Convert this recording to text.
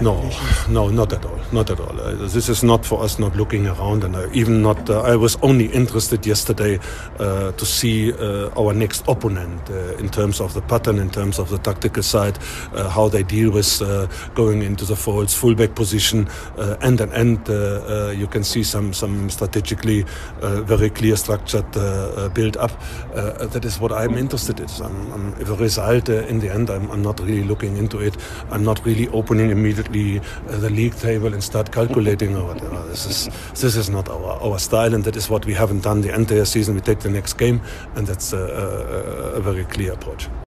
No, no, not at all, not at all. Uh, this is not for us not looking around, and uh, even not. Uh, I was only interested yesterday uh, to see uh, our next opponent uh, in terms of the pattern, in terms of the tactical side, how they deal with going into the false fullback position, end and end. you can see some some strategically very clear structured build up. that is what I'm interested in. I'm, I'm, if a result in the end, I'm, I'm not really looking into it. I'm not really opening immediately the uh, the league table and start calculating or whatever. This is this is not our our style, and that is what we haven't done the entire season. We take the next game, and that's a, a, a very clear approach.